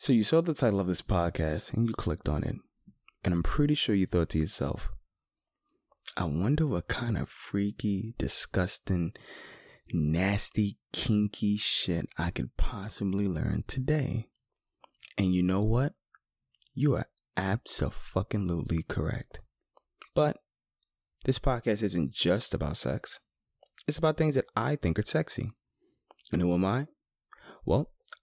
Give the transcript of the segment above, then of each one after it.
So you saw the title of this podcast and you clicked on it. And I'm pretty sure you thought to yourself, I wonder what kind of freaky, disgusting, nasty, kinky shit I could possibly learn today. And you know what? You are absolutely correct. But this podcast isn't just about sex. It's about things that I think are sexy. And who am I? Well,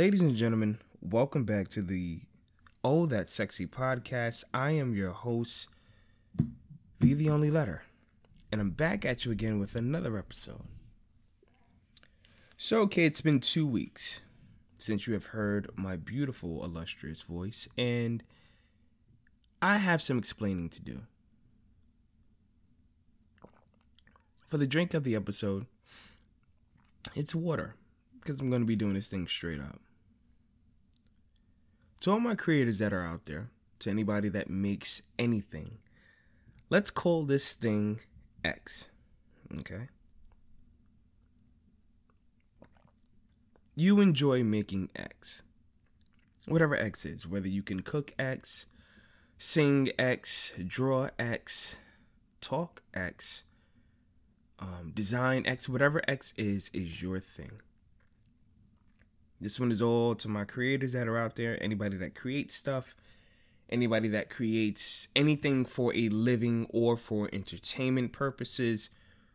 Ladies and gentlemen, welcome back to the Oh That Sexy podcast. I am your host, V the Only Letter, and I'm back at you again with another episode. So, okay, it's been two weeks since you have heard my beautiful, illustrious voice, and I have some explaining to do. For the drink of the episode, it's water because I'm going to be doing this thing straight up. To all my creators that are out there, to anybody that makes anything, let's call this thing X. Okay? You enjoy making X. Whatever X is, whether you can cook X, sing X, draw X, talk X, um, design X, whatever X is, is your thing. This one is all to my creators that are out there, anybody that creates stuff, anybody that creates anything for a living or for entertainment purposes,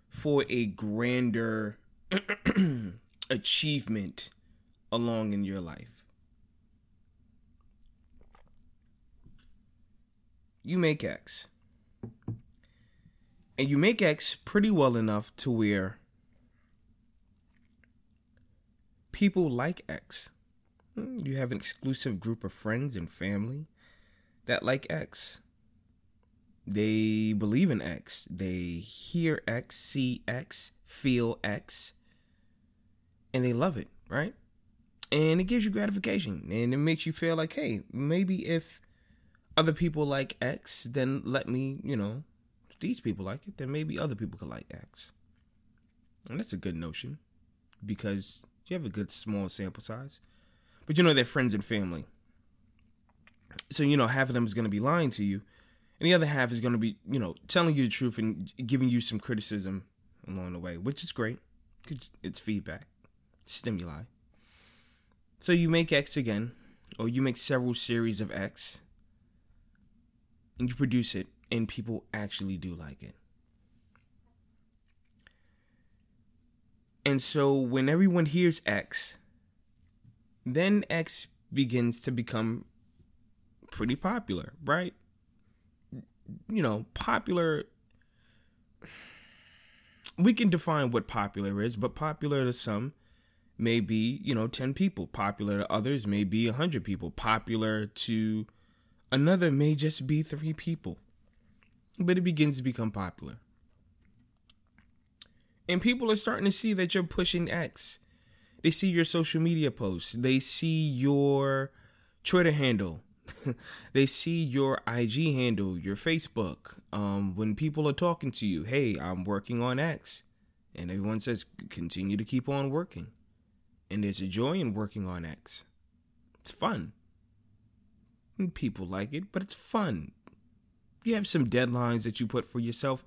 for a grander achievement along in your life. You make X and you make X pretty well enough to where people like X. Hmm, You have an exclusive group of friends and family that like X. They believe in X. They hear X, see X, feel X, and they love it, right? And it gives you gratification and it makes you feel like, hey, maybe if other people like X, then let me, you know, these people like it, then maybe other people could like X. And that's a good notion because you have a good small sample size. But you know, they're friends and family. So, you know, half of them is going to be lying to you, and the other half is going to be, you know, telling you the truth and giving you some criticism along the way, which is great because it's feedback, stimuli. So you make X again, or you make several series of X, and you produce it, and people actually do like it. And so when everyone hears X, then X begins to become pretty popular, right? You know, popular. We can define what popular is, but popular to some may be, you know, 10 people. Popular to others may be 100 people. Popular to another may just be three people. But it begins to become popular. And people are starting to see that you're pushing X. They see your social media posts. They see your Twitter handle. they see your IG handle, your Facebook. Um, when people are talking to you, hey, I'm working on X. And everyone says, continue to keep on working. And there's a joy in working on X. It's fun. And people like it, but it's fun. You have some deadlines that you put for yourself,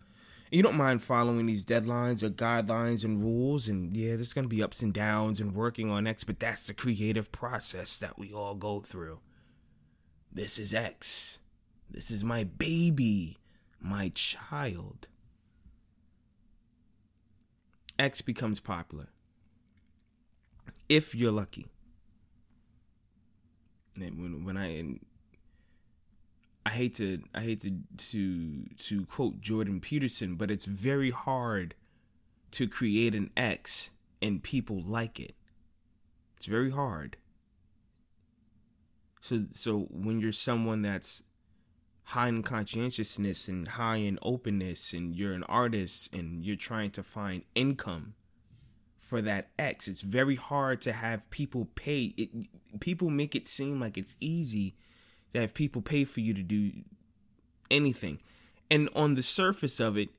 You don't mind following these deadlines or guidelines and rules, and yeah, there's gonna be ups and downs and working on X, but that's the creative process that we all go through. This is X. This is my baby, my child. X becomes popular. If you're lucky. When when I and I hate to I hate to to to quote Jordan Peterson, but it's very hard to create an X and people like it. It's very hard. So so when you're someone that's high in conscientiousness and high in openness and you're an artist and you're trying to find income for that X, it's very hard to have people pay it people make it seem like it's easy to have people pay for you to do anything. And on the surface of it,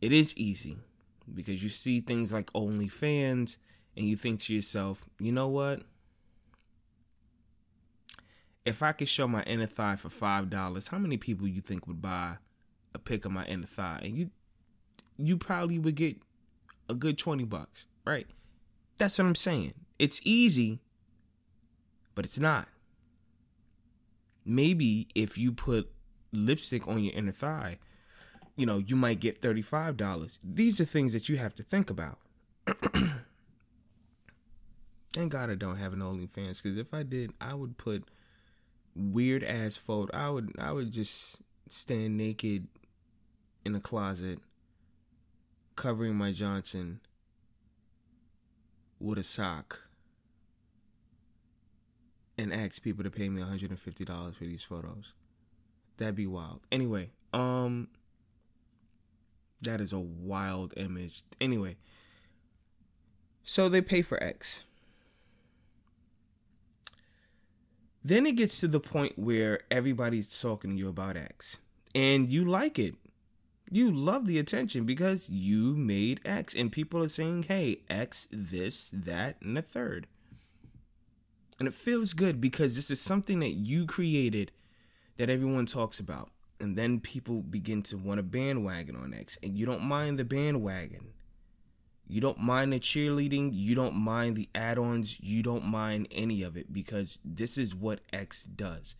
it is easy because you see things like OnlyFans and you think to yourself, you know what? If I could show my inner thigh for five dollars, how many people you think would buy a pic of my inner thigh? And you you probably would get a good twenty bucks, right? That's what I'm saying. It's easy, but it's not. Maybe if you put lipstick on your inner thigh, you know, you might get $35. These are things that you have to think about. Thank God I don't have an OnlyFans because if I did, I would put weird ass photo. I would I would just stand naked in a closet, covering my Johnson with a sock, and ask people to pay me $150 for these photos. That'd be wild. Anyway, um that is a wild image. Anyway, so they pay for X. Then it gets to the point where everybody's talking to you about X and you like it. You love the attention because you made X and people are saying, "Hey, X this, that, and the third. And it feels good because this is something that you created that everyone talks about. And then people begin to want a bandwagon on X. And you don't mind the bandwagon. You don't mind the cheerleading. You don't mind the add ons. You don't mind any of it because this is what X does.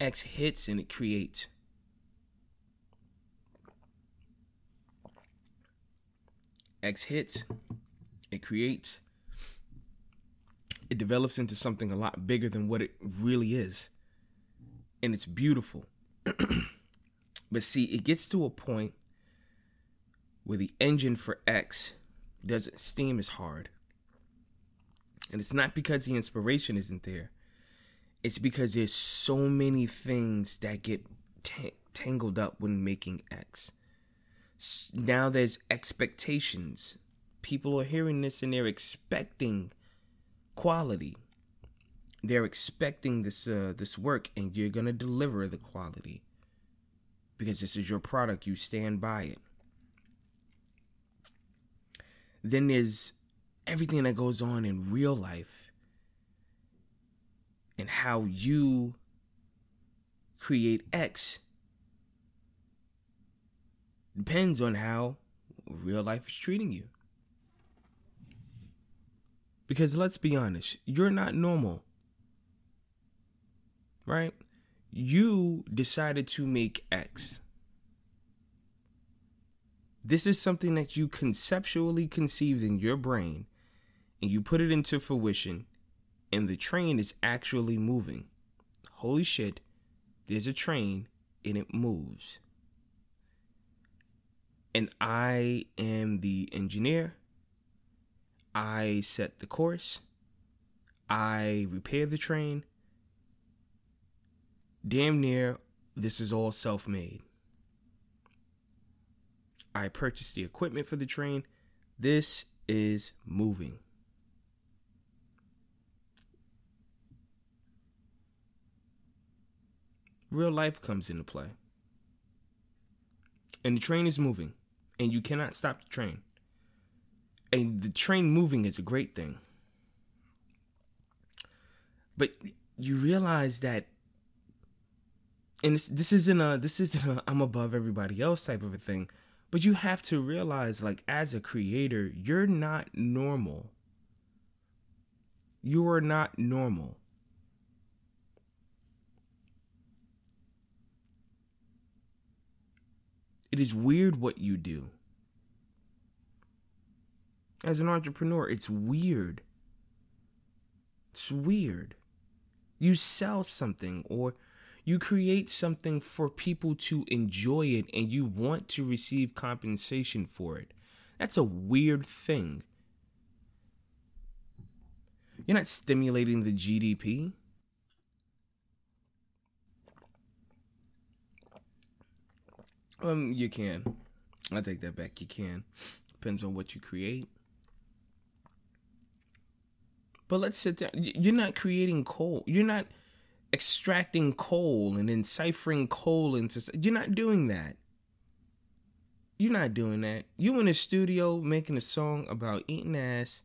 X hits and it creates. X hits, it creates, it develops into something a lot bigger than what it really is. And it's beautiful. but see, it gets to a point where the engine for X doesn't steam as hard. And it's not because the inspiration isn't there. It's because there's so many things that get t- tangled up when making X. Now there's expectations. People are hearing this and they're expecting quality. They're expecting this uh, this work, and you're gonna deliver the quality because this is your product. You stand by it. Then there's everything that goes on in real life and how you create X depends on how real life is treating you. Because let's be honest, you're not normal. Right? You decided to make X. This is something that you conceptually conceived in your brain and you put it into fruition, and the train is actually moving. Holy shit, there's a train and it moves. And I am the engineer. I set the course. I repair the train. Damn near, this is all self made. I purchased the equipment for the train. This is moving. Real life comes into play. And the train is moving, and you cannot stop the train. And the train moving is a great thing. But you realize that and this, this isn't a this isn't a I'm above everybody else type of a thing, But you have to realize, like, as a creator, you're not normal. You are not normal. It is weird what you do. As an entrepreneur, it's weird. It's weird. You sell something or you create something for people to enjoy it and you want to receive compensation for it. That's a weird thing. You're not stimulating the GDP. Um, you can. I take that back. You can. Depends on what you create. But let's sit down. You're not creating coal. You're not extracting coal and then ciphering coal into. You're not doing that. You're not doing that. You in a studio making a song about eating ass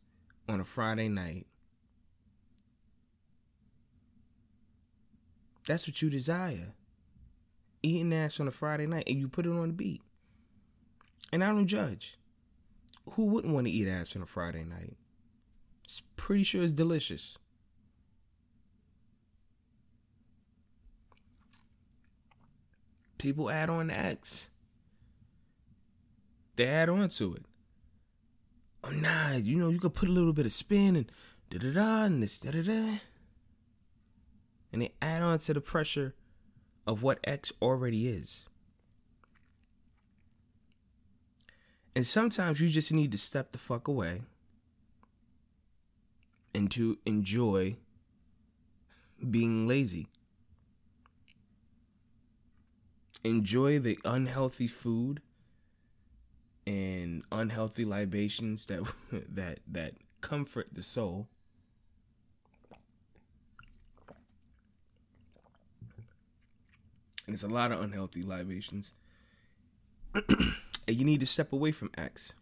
on a Friday night. That's what you desire. Eating ass on a Friday night and you put it on the beat. And I don't judge. Who wouldn't want to eat ass on a Friday night? It's pretty sure it's delicious. People add on X. They add on to it. Oh nah, you know, you could put a little bit of spin and da da da and this da da da. And they add on to the pressure of what X already is. And sometimes you just need to step the fuck away and to enjoy being lazy. Enjoy the unhealthy food and unhealthy libations that that that comfort the soul. And it's a lot of unhealthy libations. and you need to step away from X.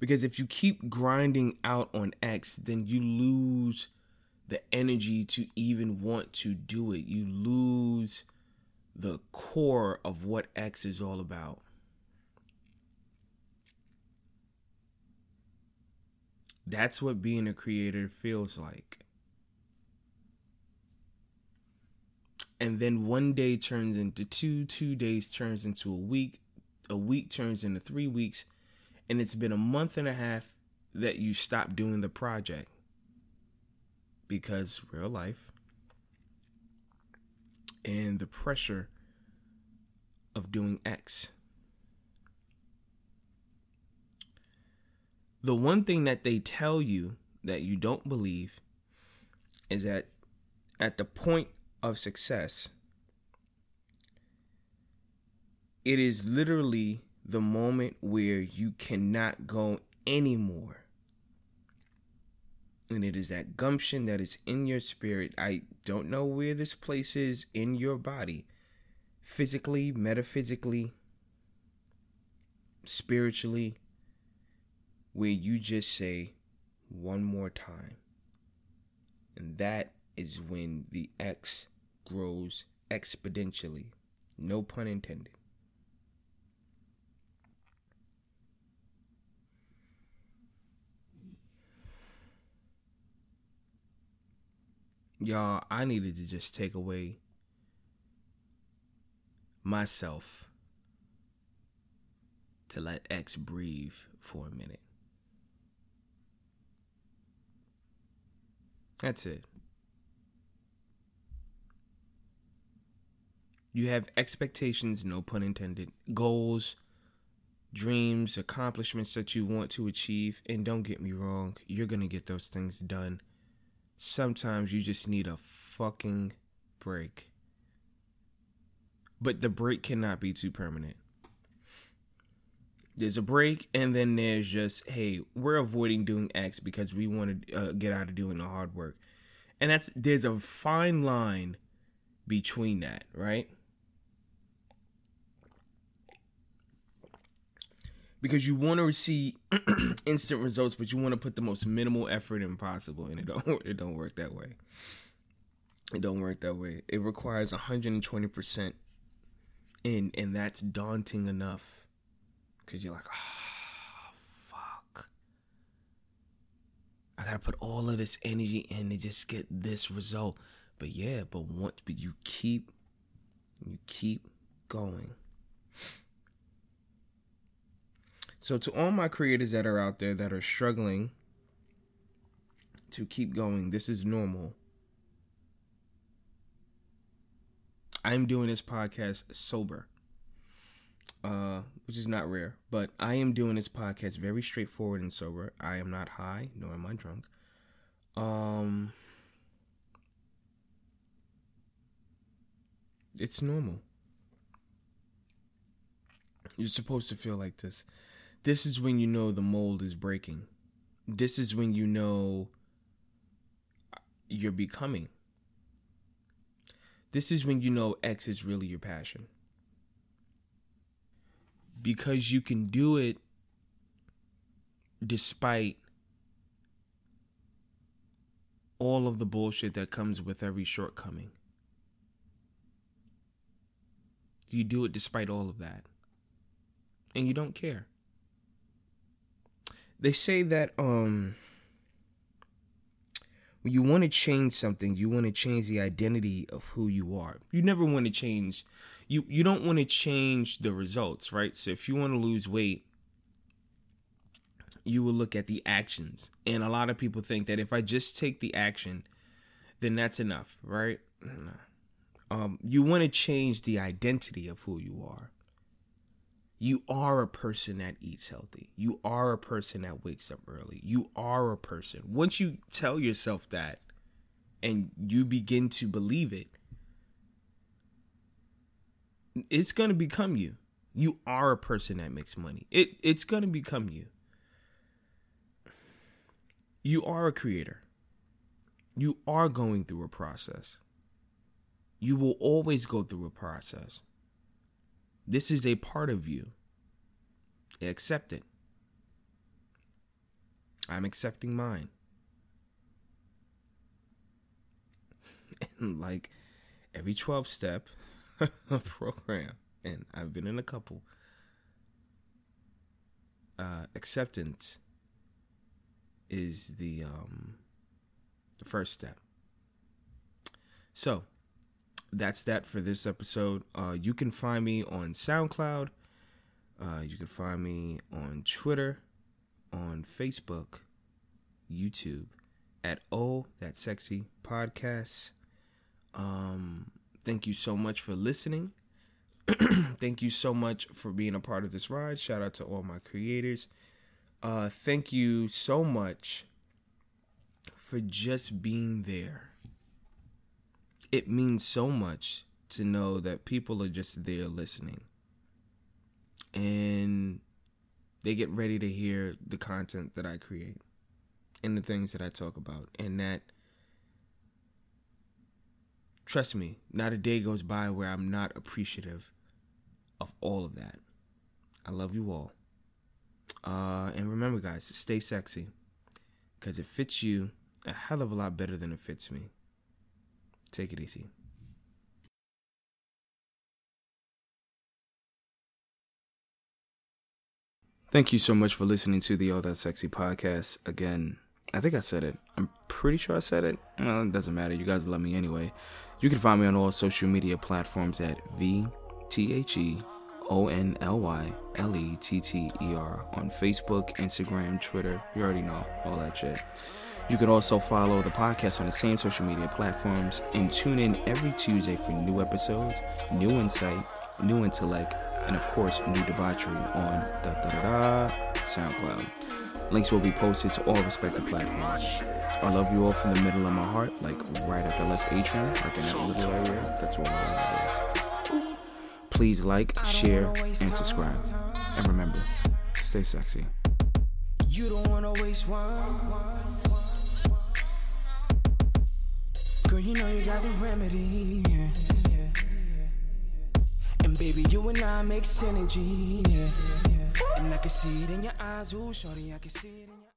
Because if you keep grinding out on X, then you lose the energy to even want to do it. You lose the core of what X is all about. That's what being a creator feels like. And then one day turns into two, two days turns into a week, a week turns into three weeks, and it's been a month and a half that you stopped doing the project because real life and the pressure of doing X. The one thing that they tell you that you don't believe is that at the point of success, it is literally the moment where you cannot go anymore. And it is that gumption that is in your spirit. I don't know where this place is in your body, physically, metaphysically, spiritually, where you just say one more time. And that is when the X grows exponentially. No pun intended. Y'all, I needed to just take away myself to let X breathe for a minute. That's it. You have expectations, no pun intended, goals, dreams, accomplishments that you want to achieve. And don't get me wrong, you're going to get those things done. Sometimes you just need a fucking break. But the break cannot be too permanent. There's a break, and then there's just, hey, we're avoiding doing X because we want to uh, get out of doing the hard work. And that's, there's a fine line between that, right? Because you want to see instant results, but you want to put the most minimal effort in possible, and it don't it don't work that way. It don't work that way. It requires 120 percent and and that's daunting enough because you're like oh fuck i gotta put all of this energy in to just get this result but yeah but once but you keep you keep going so to all my creators that are out there that are struggling to keep going this is normal I'm doing this podcast sober, uh, which is not rare, but I am doing this podcast very straightforward and sober. I am not high, nor am I drunk. Um, it's normal. You're supposed to feel like this. This is when you know the mold is breaking. This is when you know you're becoming. This is when you know X is really your passion. Because you can do it despite all of the bullshit that comes with every shortcoming. You do it despite all of that. And you don't care. They say that um when you want to change something, you want to change the identity of who you are. You never want to change you you don't want to change the results, right? So if you want to lose weight, you will look at the actions. And a lot of people think that if I just take the action, then that's enough, right? Um, you want to change the identity of who you are. You are a person that eats healthy. You are a person that wakes up early. You are a person. Once you tell yourself that and you begin to believe it, it's going to become you. You are a person that makes money. It it's going to become you. You are a creator. You are going through a process. You will always go through a process. This is a part of you. Accept it. I'm accepting mine. and like every 12 step program, and I've been in a couple, uh, acceptance is the um the first step. So, that's that for this episode. Uh, you can find me on SoundCloud. Uh, you can find me on Twitter, on Facebook, YouTube at Oh That Sexy Podcast. Um, thank you so much for listening. thank you so much for being a part of this ride. Shout out to all my creators. Uh, thank you so much for just being there. It means so much to know that people are just there listening. And they get ready to hear the content that I create and the things that I talk about. And that, trust me, not a day goes by where I'm not appreciative of all of that. I love you all. Uh, and remember, guys, stay sexy because it fits you a hell of a lot better than it fits me. Take it easy. Thank you so much for listening to the All That Sexy podcast. Again, I think I said it. I'm pretty sure I said it. Well, it doesn't matter. You guys love me anyway. You can find me on all social media platforms at V T H E O N L Y L E T T E R on Facebook, Instagram, Twitter. You already know all that shit. You can also follow the podcast on the same social media platforms and tune in every Tuesday for new episodes, new insight, new intellect, and of course, new debauchery on da da da da SoundCloud. Links will be posted to all respective platforms. I love you all from the middle of my heart, like right at the left atrium, like in that little area. That's where my heart is. Please like, share, and subscribe. And remember, stay sexy. You don't wanna waste one. Girl, you know you got the remedy. yeah. And baby, you and I make synergy. yeah. And I can see it in your eyes, ooh, shorty, I can see it